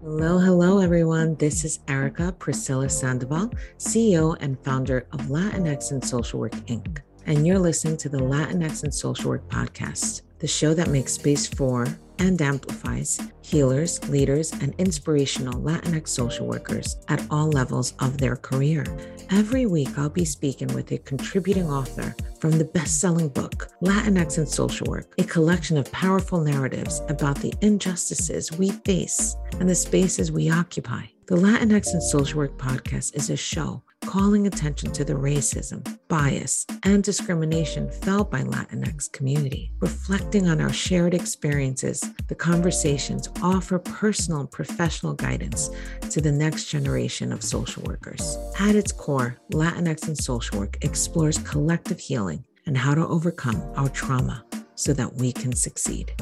Hello, hello, everyone. This is Erica Priscilla Sandoval, CEO and founder of Latinx and Social Work Inc. And you're listening to the Latinx and Social Work podcast, the show that makes space for and amplifies healers, leaders, and inspirational Latinx social workers at all levels of their career. Every week, I'll be speaking with a contributing author from the best selling book, Latinx and Social Work, a collection of powerful narratives about the injustices we face and the spaces we occupy. The Latinx and Social Work podcast is a show calling attention to the racism, bias, and discrimination felt by Latinx community. Reflecting on our shared experiences, the conversations offer personal and professional guidance to the next generation of social workers. At its core, Latinx and social work explores collective healing and how to overcome our trauma so that we can succeed.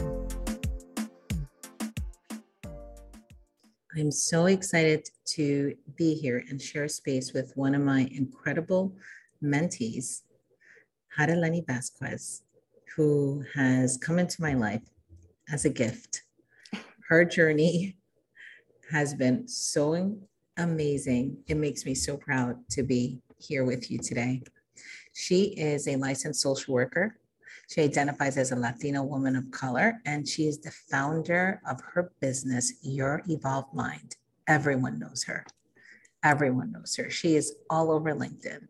I'm so excited to be here and share space with one of my incredible mentees, Harleny Vasquez, who has come into my life as a gift. Her journey has been so amazing. It makes me so proud to be here with you today. She is a licensed social worker she identifies as a Latina woman of color, and she is the founder of her business, Your Evolved Mind. Everyone knows her. Everyone knows her. She is all over LinkedIn.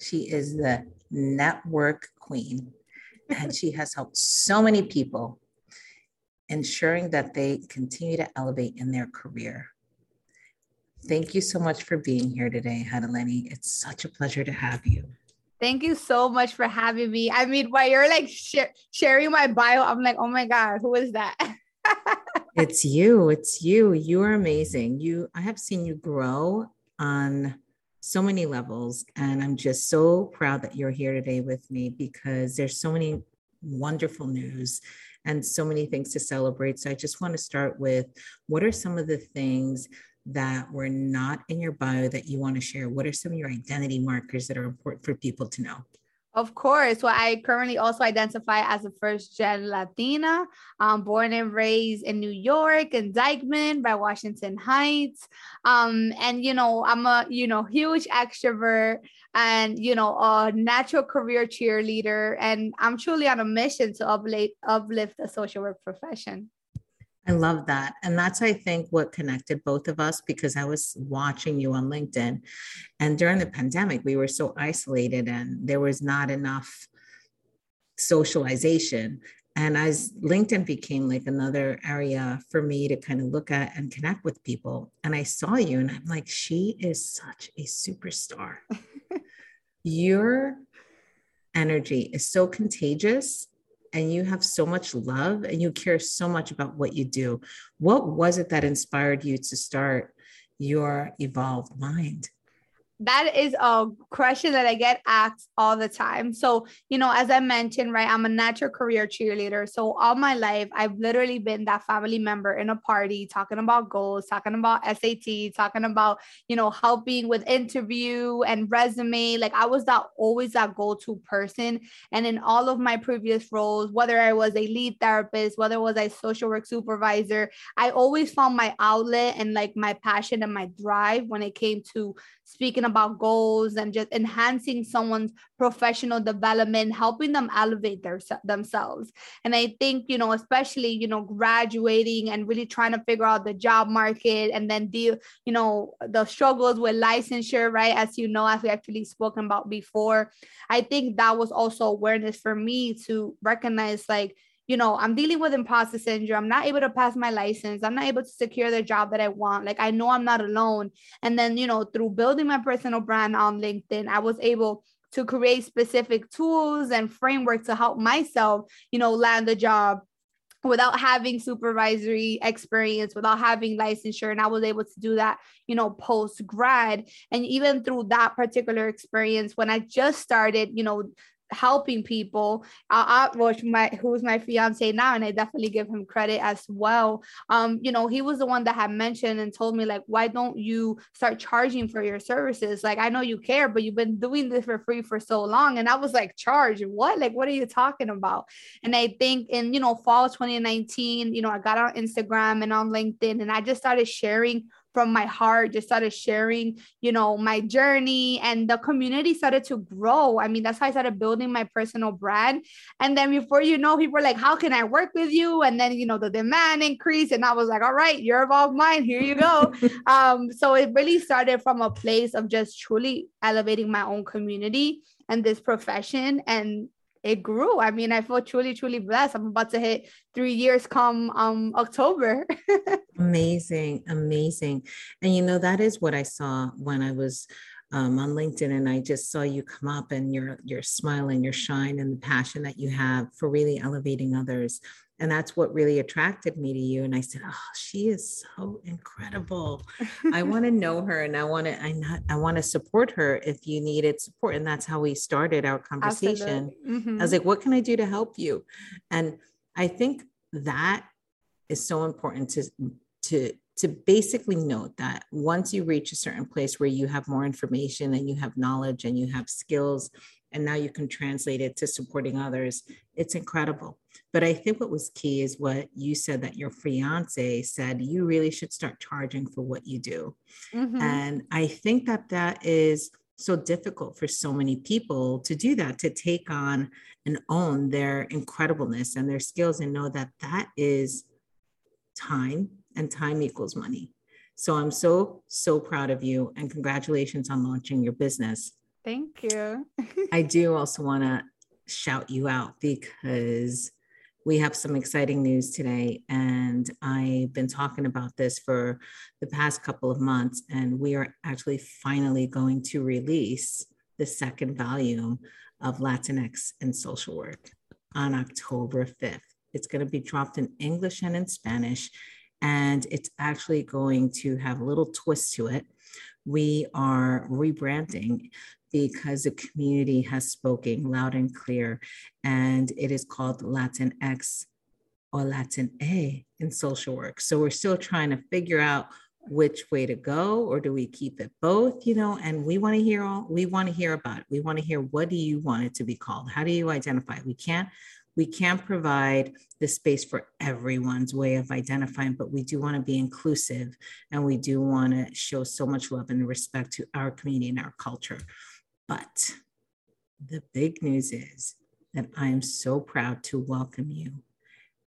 She is the network queen, and she has helped so many people, ensuring that they continue to elevate in their career. Thank you so much for being here today, Harleny. It's such a pleasure to have you. Thank you so much for having me. I mean, while you're like sh- sharing my bio, I'm like, oh my God, who is that? it's you. It's you. You are amazing. You, I have seen you grow on so many levels. And I'm just so proud that you're here today with me because there's so many wonderful news and so many things to celebrate. So I just want to start with what are some of the things that were not in your bio that you want to share? What are some of your identity markers that are important for people to know? Of course. Well, I currently also identify as a first gen Latina, um, born and raised in New York and Dyckman by Washington Heights. Um, and, you know, I'm a, you know, huge extrovert and, you know, a natural career cheerleader. And I'm truly on a mission to uplift, uplift the social work profession. I love that. And that's, I think, what connected both of us because I was watching you on LinkedIn. And during the pandemic, we were so isolated and there was not enough socialization. And as LinkedIn became like another area for me to kind of look at and connect with people. And I saw you and I'm like, she is such a superstar. Your energy is so contagious and you have so much love and you care so much about what you do. What was it that inspired you to start your evolved mind? That is a question that I get asked all the time. So, you know, as I mentioned, right, I'm a natural career cheerleader. So, all my life, I've literally been that family member in a party talking about goals, talking about SAT, talking about, you know, helping with interview and resume. Like, I was that always that go to person. And in all of my previous roles, whether I was a lead therapist, whether it was a social work supervisor, I always found my outlet and like my passion and my drive when it came to speaking goals and just enhancing someone's professional development, helping them elevate their, themselves. And I think, you know, especially, you know, graduating and really trying to figure out the job market and then deal, you know, the struggles with licensure, right? As you know, as we actually spoken about before, I think that was also awareness for me to recognize like, you know, I'm dealing with imposter syndrome. I'm not able to pass my license. I'm not able to secure the job that I want. Like I know I'm not alone. And then, you know, through building my personal brand on LinkedIn, I was able to create specific tools and framework to help myself, you know, land a job without having supervisory experience, without having licensure. And I was able to do that, you know, post grad. And even through that particular experience, when I just started, you know, helping people. Uh, I, which my who's my fiance now, and I definitely give him credit as well. Um, you know, he was the one that had mentioned and told me like, why don't you start charging for your services? Like, I know you care, but you've been doing this for free for so long, and I was like, charge what? Like, what are you talking about? And I think in you know fall 2019, you know, I got on Instagram and on LinkedIn, and I just started sharing from my heart just started sharing you know my journey and the community started to grow. I mean that's how i started building my personal brand. And then before you know people were like how can i work with you? And then you know the demand increased and i was like all right you're above mine. Here you go. Um so it really started from a place of just truly elevating my own community and this profession. And it grew. I mean, I feel truly, truly blessed. I'm about to hit three years come um October. amazing, amazing. And you know, that is what I saw when I was um, on LinkedIn and I just saw you come up and your your smile and your shine and the passion that you have for really elevating others. And that's what really attracted me to you. And i said oh she is so incredible. I want to know her and i want to i not i want to support her if you needed support. And that's how we started our conversation. Mm-hmm. i was like what can i do to help you? And i think that is so important to to to basically note that once you reach a certain place where you have more information and you have knowledge and you have skills and now you can translate it to supporting others it's incredible but i think what was key is what you said that your fiance said you really should start charging for what you do mm-hmm. and i think that that is so difficult for so many people to do that to take on and own their incredibleness and their skills and know that that is time and time equals money so i'm so so proud of you and congratulations on launching your business Thank you. I do also want to shout you out because we have some exciting news today. And I've been talking about this for the past couple of months, and we are actually finally going to release the second volume of Latinx and Social Work on October 5th. It's going to be dropped in English and in Spanish, and it's actually going to have a little twist to it. We are rebranding because the community has spoken loud and clear, and it is called Latin X or Latin A in social work. So we're still trying to figure out which way to go or do we keep it both you know and we want to hear all we want to hear about it we want to hear what do you want it to be called how do you identify we can't we can't provide the space for everyone's way of identifying, but we do want to be inclusive and we do want to show so much love and respect to our community and our culture. But the big news is that I am so proud to welcome you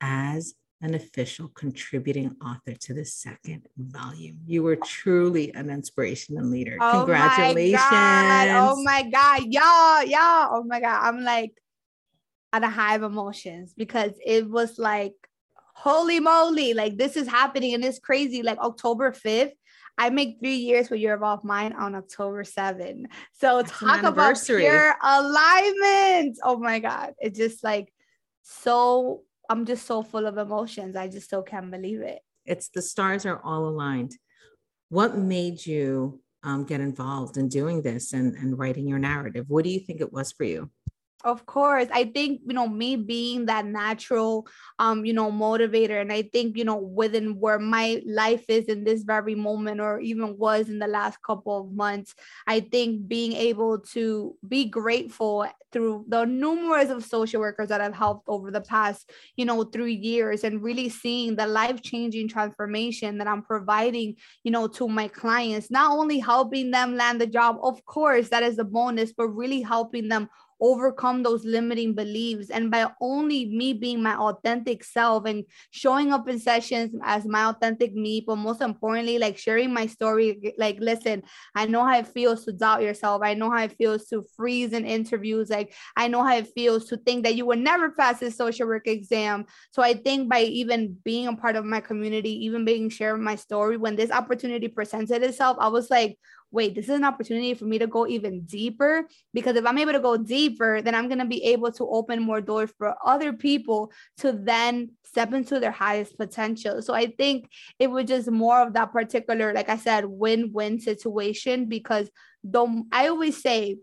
as an official contributing author to the second volume. You were truly an inspiration and leader. Oh, oh Congratulations. My oh my God. Y'all, y'all. Oh my God. I'm like at a high of emotions because it was like, holy moly, like this is happening and it's crazy. Like October 5th I make three years with Your Evolved Mind on October 7. So That's talk about pure alignment. Oh my God. It's just like so, I'm just so full of emotions. I just still can't believe it. It's the stars are all aligned. What made you um, get involved in doing this and, and writing your narrative? What do you think it was for you? Of course. I think, you know, me being that natural, um, you know, motivator. And I think, you know, within where my life is in this very moment, or even was in the last couple of months, I think being able to be grateful through the numerous of social workers that I've helped over the past, you know, three years and really seeing the life-changing transformation that I'm providing, you know, to my clients, not only helping them land the job, of course, that is a bonus, but really helping them overcome those limiting beliefs. And by only me being my authentic self and showing up in sessions as my authentic me, but most importantly, like sharing my story, like, listen, I know how it feels to doubt yourself. I know how it feels to freeze in interviews. Like, I know how it feels to think that you will never pass this social work exam. So I think by even being a part of my community, even being sharing my story, when this opportunity presented itself, I was like, wait, this is an opportunity for me to go even deeper. Because if I'm able to go deeper, then I'm going to be able to open more doors for other people to then step into their highest potential. So I think it was just more of that particular, like I said, win win situation. Because the, I always say,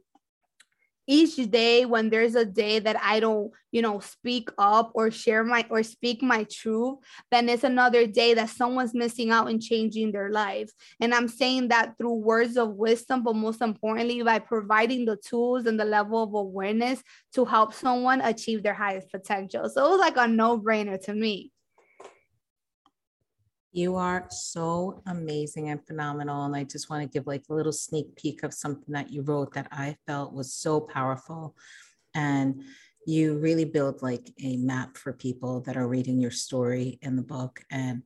each day when there's a day that I don't, you know, speak up or share my or speak my truth, then it's another day that someone's missing out and changing their life. And I'm saying that through words of wisdom, but most importantly, by providing the tools and the level of awareness to help someone achieve their highest potential. So it was like a no-brainer to me. You are so amazing and phenomenal. And I just want to give like a little sneak peek of something that you wrote that I felt was so powerful. And you really build like a map for people that are reading your story in the book. And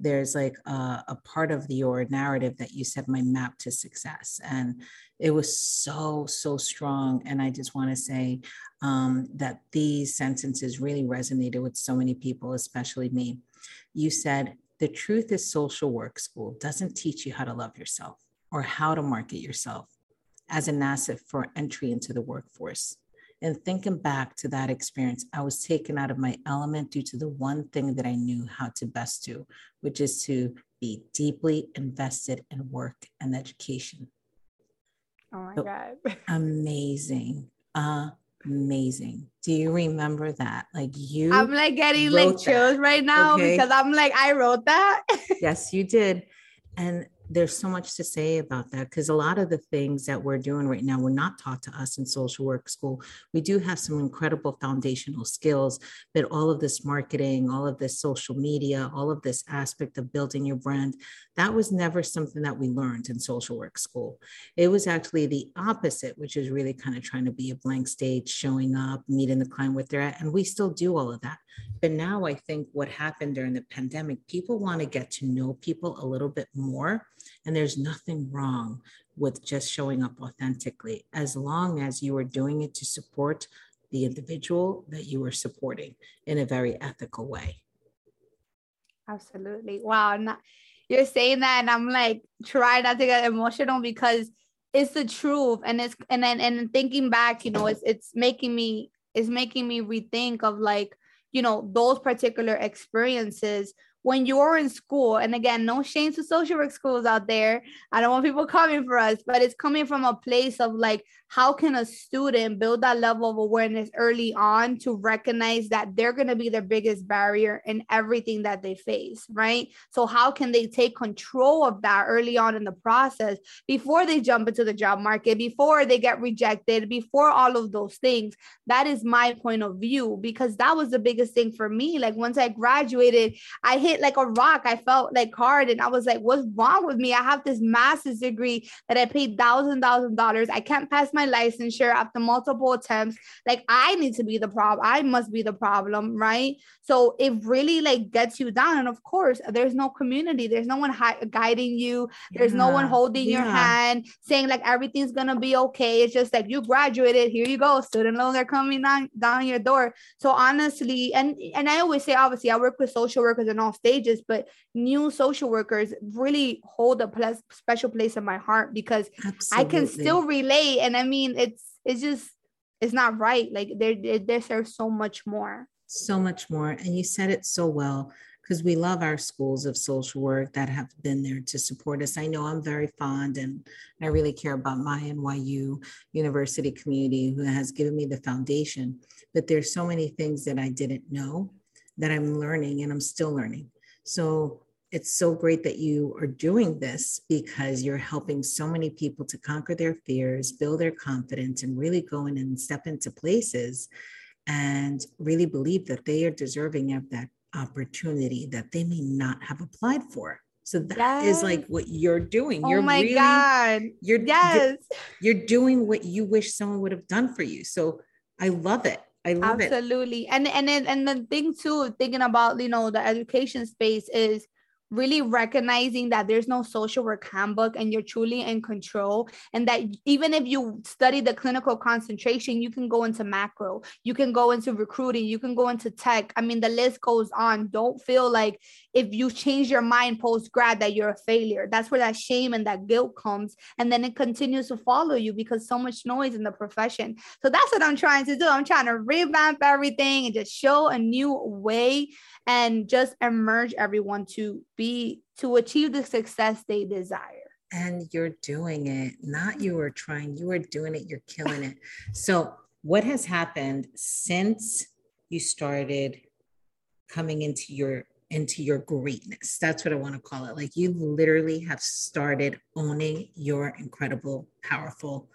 there's like a, a, part of your narrative that you said, my map to success. And it was so, so strong. And I just want to say um, that these sentences really resonated with so many people, especially me. You said, the truth is social work school doesn't teach you how to love yourself or how to market yourself as an asset for entry into the workforce. And thinking back to that experience, I was taken out of my element due to the one thing that I knew how to best do, which is to be deeply invested in work and education. Oh my so God. amazing. Uh, amazing. Do you remember that? Like you I'm like getting like chills that. right now okay. because I'm like, I wrote that. yes, you did. And there's so much to say about that because a lot of the things that we're doing right now were not taught to us in social work school. We do have some incredible foundational skills, but all of this marketing, all of this social media, all of this aspect of building your brand, that was never something that we learned in social work school. It was actually the opposite, which is really kind of trying to be a blank stage, showing up, meeting the client where they're at. And we still do all of that. But now I think what happened during the pandemic, people want to get to know people a little bit more. And there's nothing wrong with just showing up authentically, as long as you are doing it to support the individual that you are supporting in a very ethical way. Absolutely. Wow. Not, you're saying that, and I'm like, try not to get emotional because it's the truth. And it's, and then, and thinking back, you know, it's, it's making me, it's making me rethink of like, you know, those particular experiences when you're in school, and again, no shame to social work schools out there. I don't want people coming for us, but it's coming from a place of like, how can a student build that level of awareness early on to recognize that they're going to be their biggest barrier in everything that they face, right? So, how can they take control of that early on in the process before they jump into the job market, before they get rejected, before all of those things? That is my point of view because that was the biggest thing for me. Like, once I graduated, I hit hit like a rock. I felt like hard and I was like, what's wrong with me? I have this master's degree that I paid thousand, thousand dollars. I can't pass my licensure after multiple attempts. Like I need to be the problem. I must be the problem, right? So it really like gets you down. And of course, there's no community. There's no one hi- guiding you. There's yeah. no one holding yeah. your hand saying like everything's gonna be okay. It's just like you graduated. Here you go. Student loans are coming down down your door. So honestly, and and I always say obviously I work with social workers and all stages, but new social workers really hold a special place in my heart because Absolutely. I can still relate. And I mean, it's it's just it's not right. Like there there's so much more. So much more, and you said it so well because we love our schools of social work that have been there to support us. I know I'm very fond and I really care about my NYU university community who has given me the foundation, but there's so many things that I didn't know that I'm learning and I'm still learning. So it's so great that you are doing this because you're helping so many people to conquer their fears, build their confidence, and really go in and step into places and really believe that they are deserving of that opportunity that they may not have applied for. So that yes. is like what you're doing. Oh you're my really, God. You're yes. You're, you're doing what you wish someone would have done for you. So I love it. I love Absolutely. it. Absolutely. And and and the thing too, thinking about you know the education space is really recognizing that there's no social work handbook and you're truly in control and that even if you study the clinical concentration you can go into macro you can go into recruiting you can go into tech. I mean the list goes on. Don't feel like if you change your mind post grad that you're a failure. That's where that shame and that guilt comes and then it continues to follow you because so much noise in the profession. So that's what i'm trying to do. I'm trying to revamp everything and just show a new way and just emerge everyone to be to achieve the success they desire and you're doing it. Not you are trying, you are doing it, you're killing it. So, what has happened since you started coming into your into your greatness? That's what I want to call it. Like you literally have started owning your incredible, powerful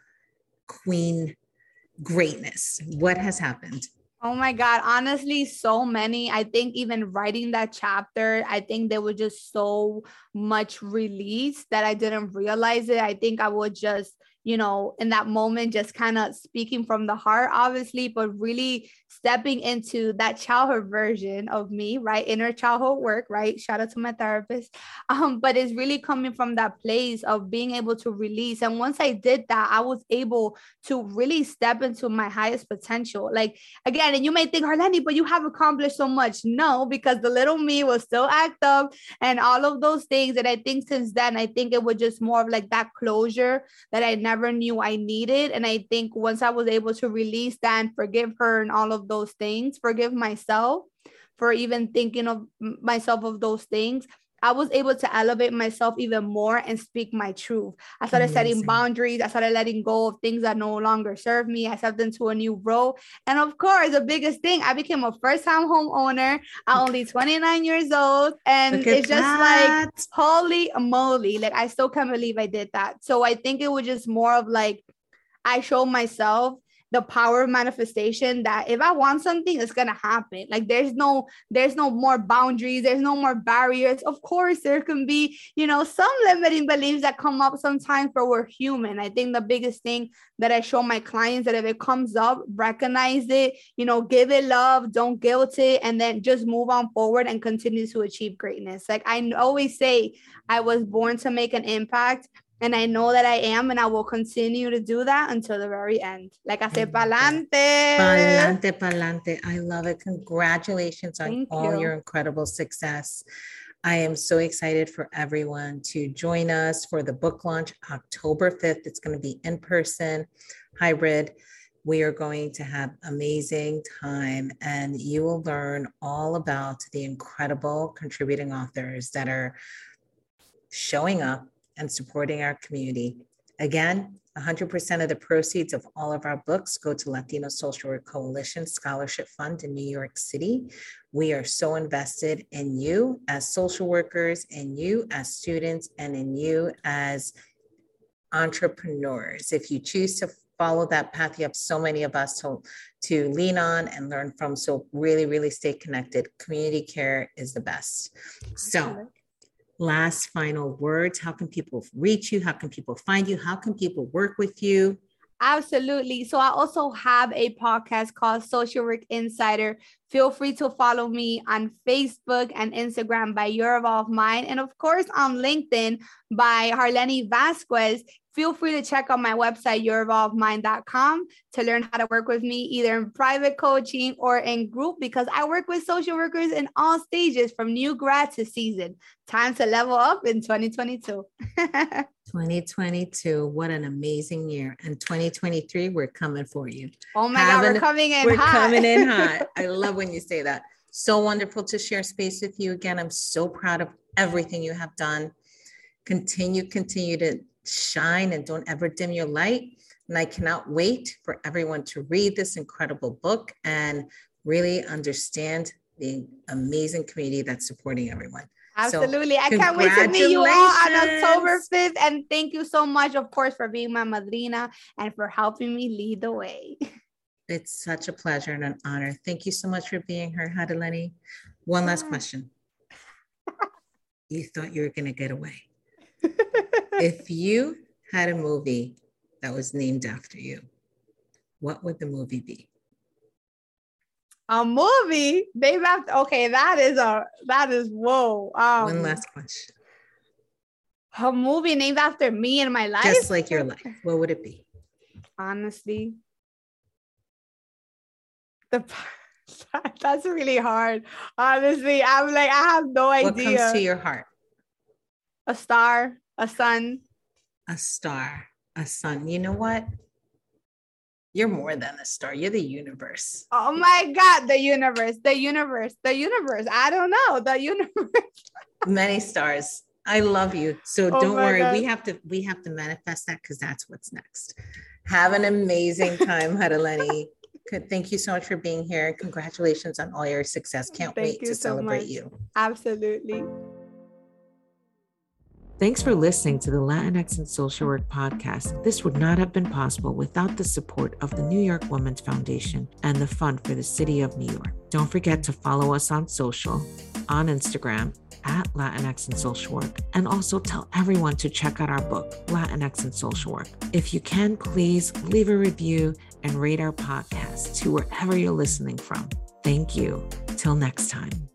queen greatness. What has happened? Oh my God. Honestly, so many. I think even writing that chapter, I think there was just so much release that I didn't realize it. I think I would just you know, in that moment, just kind of speaking from the heart, obviously, but really stepping into that childhood version of me, right? Inner childhood work, right? Shout out to my therapist. Um, but it's really coming from that place of being able to release. And once I did that, I was able to really step into my highest potential. Like again, and you may think, Harleny, but you have accomplished so much. No, because the little me was still active and all of those things. And I think since then, I think it was just more of like that closure that I never knew I needed. And I think once I was able to release that and forgive her and all of those things, forgive myself for even thinking of myself of those things, I was able to elevate myself even more and speak my truth. I started Amazing. setting boundaries. I started letting go of things that no longer serve me. I stepped into a new role. And of course, the biggest thing, I became a first time homeowner. I'm only 29 years old. And it's just that. like, holy moly. Like, I still can't believe I did that. So I think it was just more of like, I showed myself the power of manifestation that if I want something, it's gonna happen. Like there's no there's no more boundaries, there's no more barriers. Of course, there can be, you know, some limiting beliefs that come up sometimes, but we're human. I think the biggest thing that I show my clients that if it comes up, recognize it, you know, give it love, don't guilt it, and then just move on forward and continue to achieve greatness. Like I always say, I was born to make an impact and I know that I am, and I will continue to do that until the very end. Like I said, pa'lante. Pa'lante, pa'lante. I love it. Congratulations on Thank all you. your incredible success. I am so excited for everyone to join us for the book launch October 5th. It's going to be in person, hybrid. We are going to have amazing time and you will learn all about the incredible contributing authors that are showing up and supporting our community. Again, 100% of the proceeds of all of our books go to Latino Social Work Coalition Scholarship Fund in New York City. We are so invested in you as social workers, in you as students, and in you as entrepreneurs. If you choose to follow that path, you have so many of us to, to lean on and learn from. So, really, really stay connected. Community care is the best. So, last final words? How can people reach you? How can people find you? How can people work with you? Absolutely. So I also have a podcast called Social Work Insider. Feel free to follow me on Facebook and Instagram by Your Evolved Mind. And of course on LinkedIn by Harleny Vasquez feel free to check out my website, yourevolvedmind.com, to learn how to work with me either in private coaching or in group because I work with social workers in all stages from new grad to season. Time to level up in 2022. 2022, what an amazing year. And 2023, we're coming for you. Oh my Having, God, we're coming in we're hot. coming in hot. I love when you say that. So wonderful to share space with you again. I'm so proud of everything you have done. Continue, continue to shine and don't ever dim your light. And I cannot wait for everyone to read this incredible book and really understand the amazing community that's supporting everyone. Absolutely. So, I can't wait to meet you all on October 5th. And thank you so much, of course, for being my madrina and for helping me lead the way. It's such a pleasure and an honor. Thank you so much for being here, Harleny. One last question. you thought you were going to get away if you had a movie that was named after you, what would the movie be? A movie named after okay, that is a that is whoa. Um, One last question. A movie named after me in my life. Just like your life. What would it be? Honestly. The that's really hard. Honestly, I'm like, I have no idea. What comes to your heart? A star a sun. A star, a sun. You know what? You're more than a star. You're the universe. Oh my God, the universe, the universe, the universe. I don't know, the universe. Many stars I love you. So oh don't worry. God. We have to we have to manifest that because that's what's next. Have an amazing time, Harleny. Thank you so much for being here. Congratulations on all your success. Can't Thank wait to so celebrate much. you. Absolutely. Thanks for listening to the Latinx and Social Work podcast. This would not have been possible without the support of the New York Women's Foundation and the Fund for the City of New York. Don't forget to follow us on social, on Instagram at Latinx and Social Work, and also tell everyone to check out our book, Latinx and Social Work. If you can, please leave a review and rate our podcast to wherever you're listening from. Thank you. Till next time.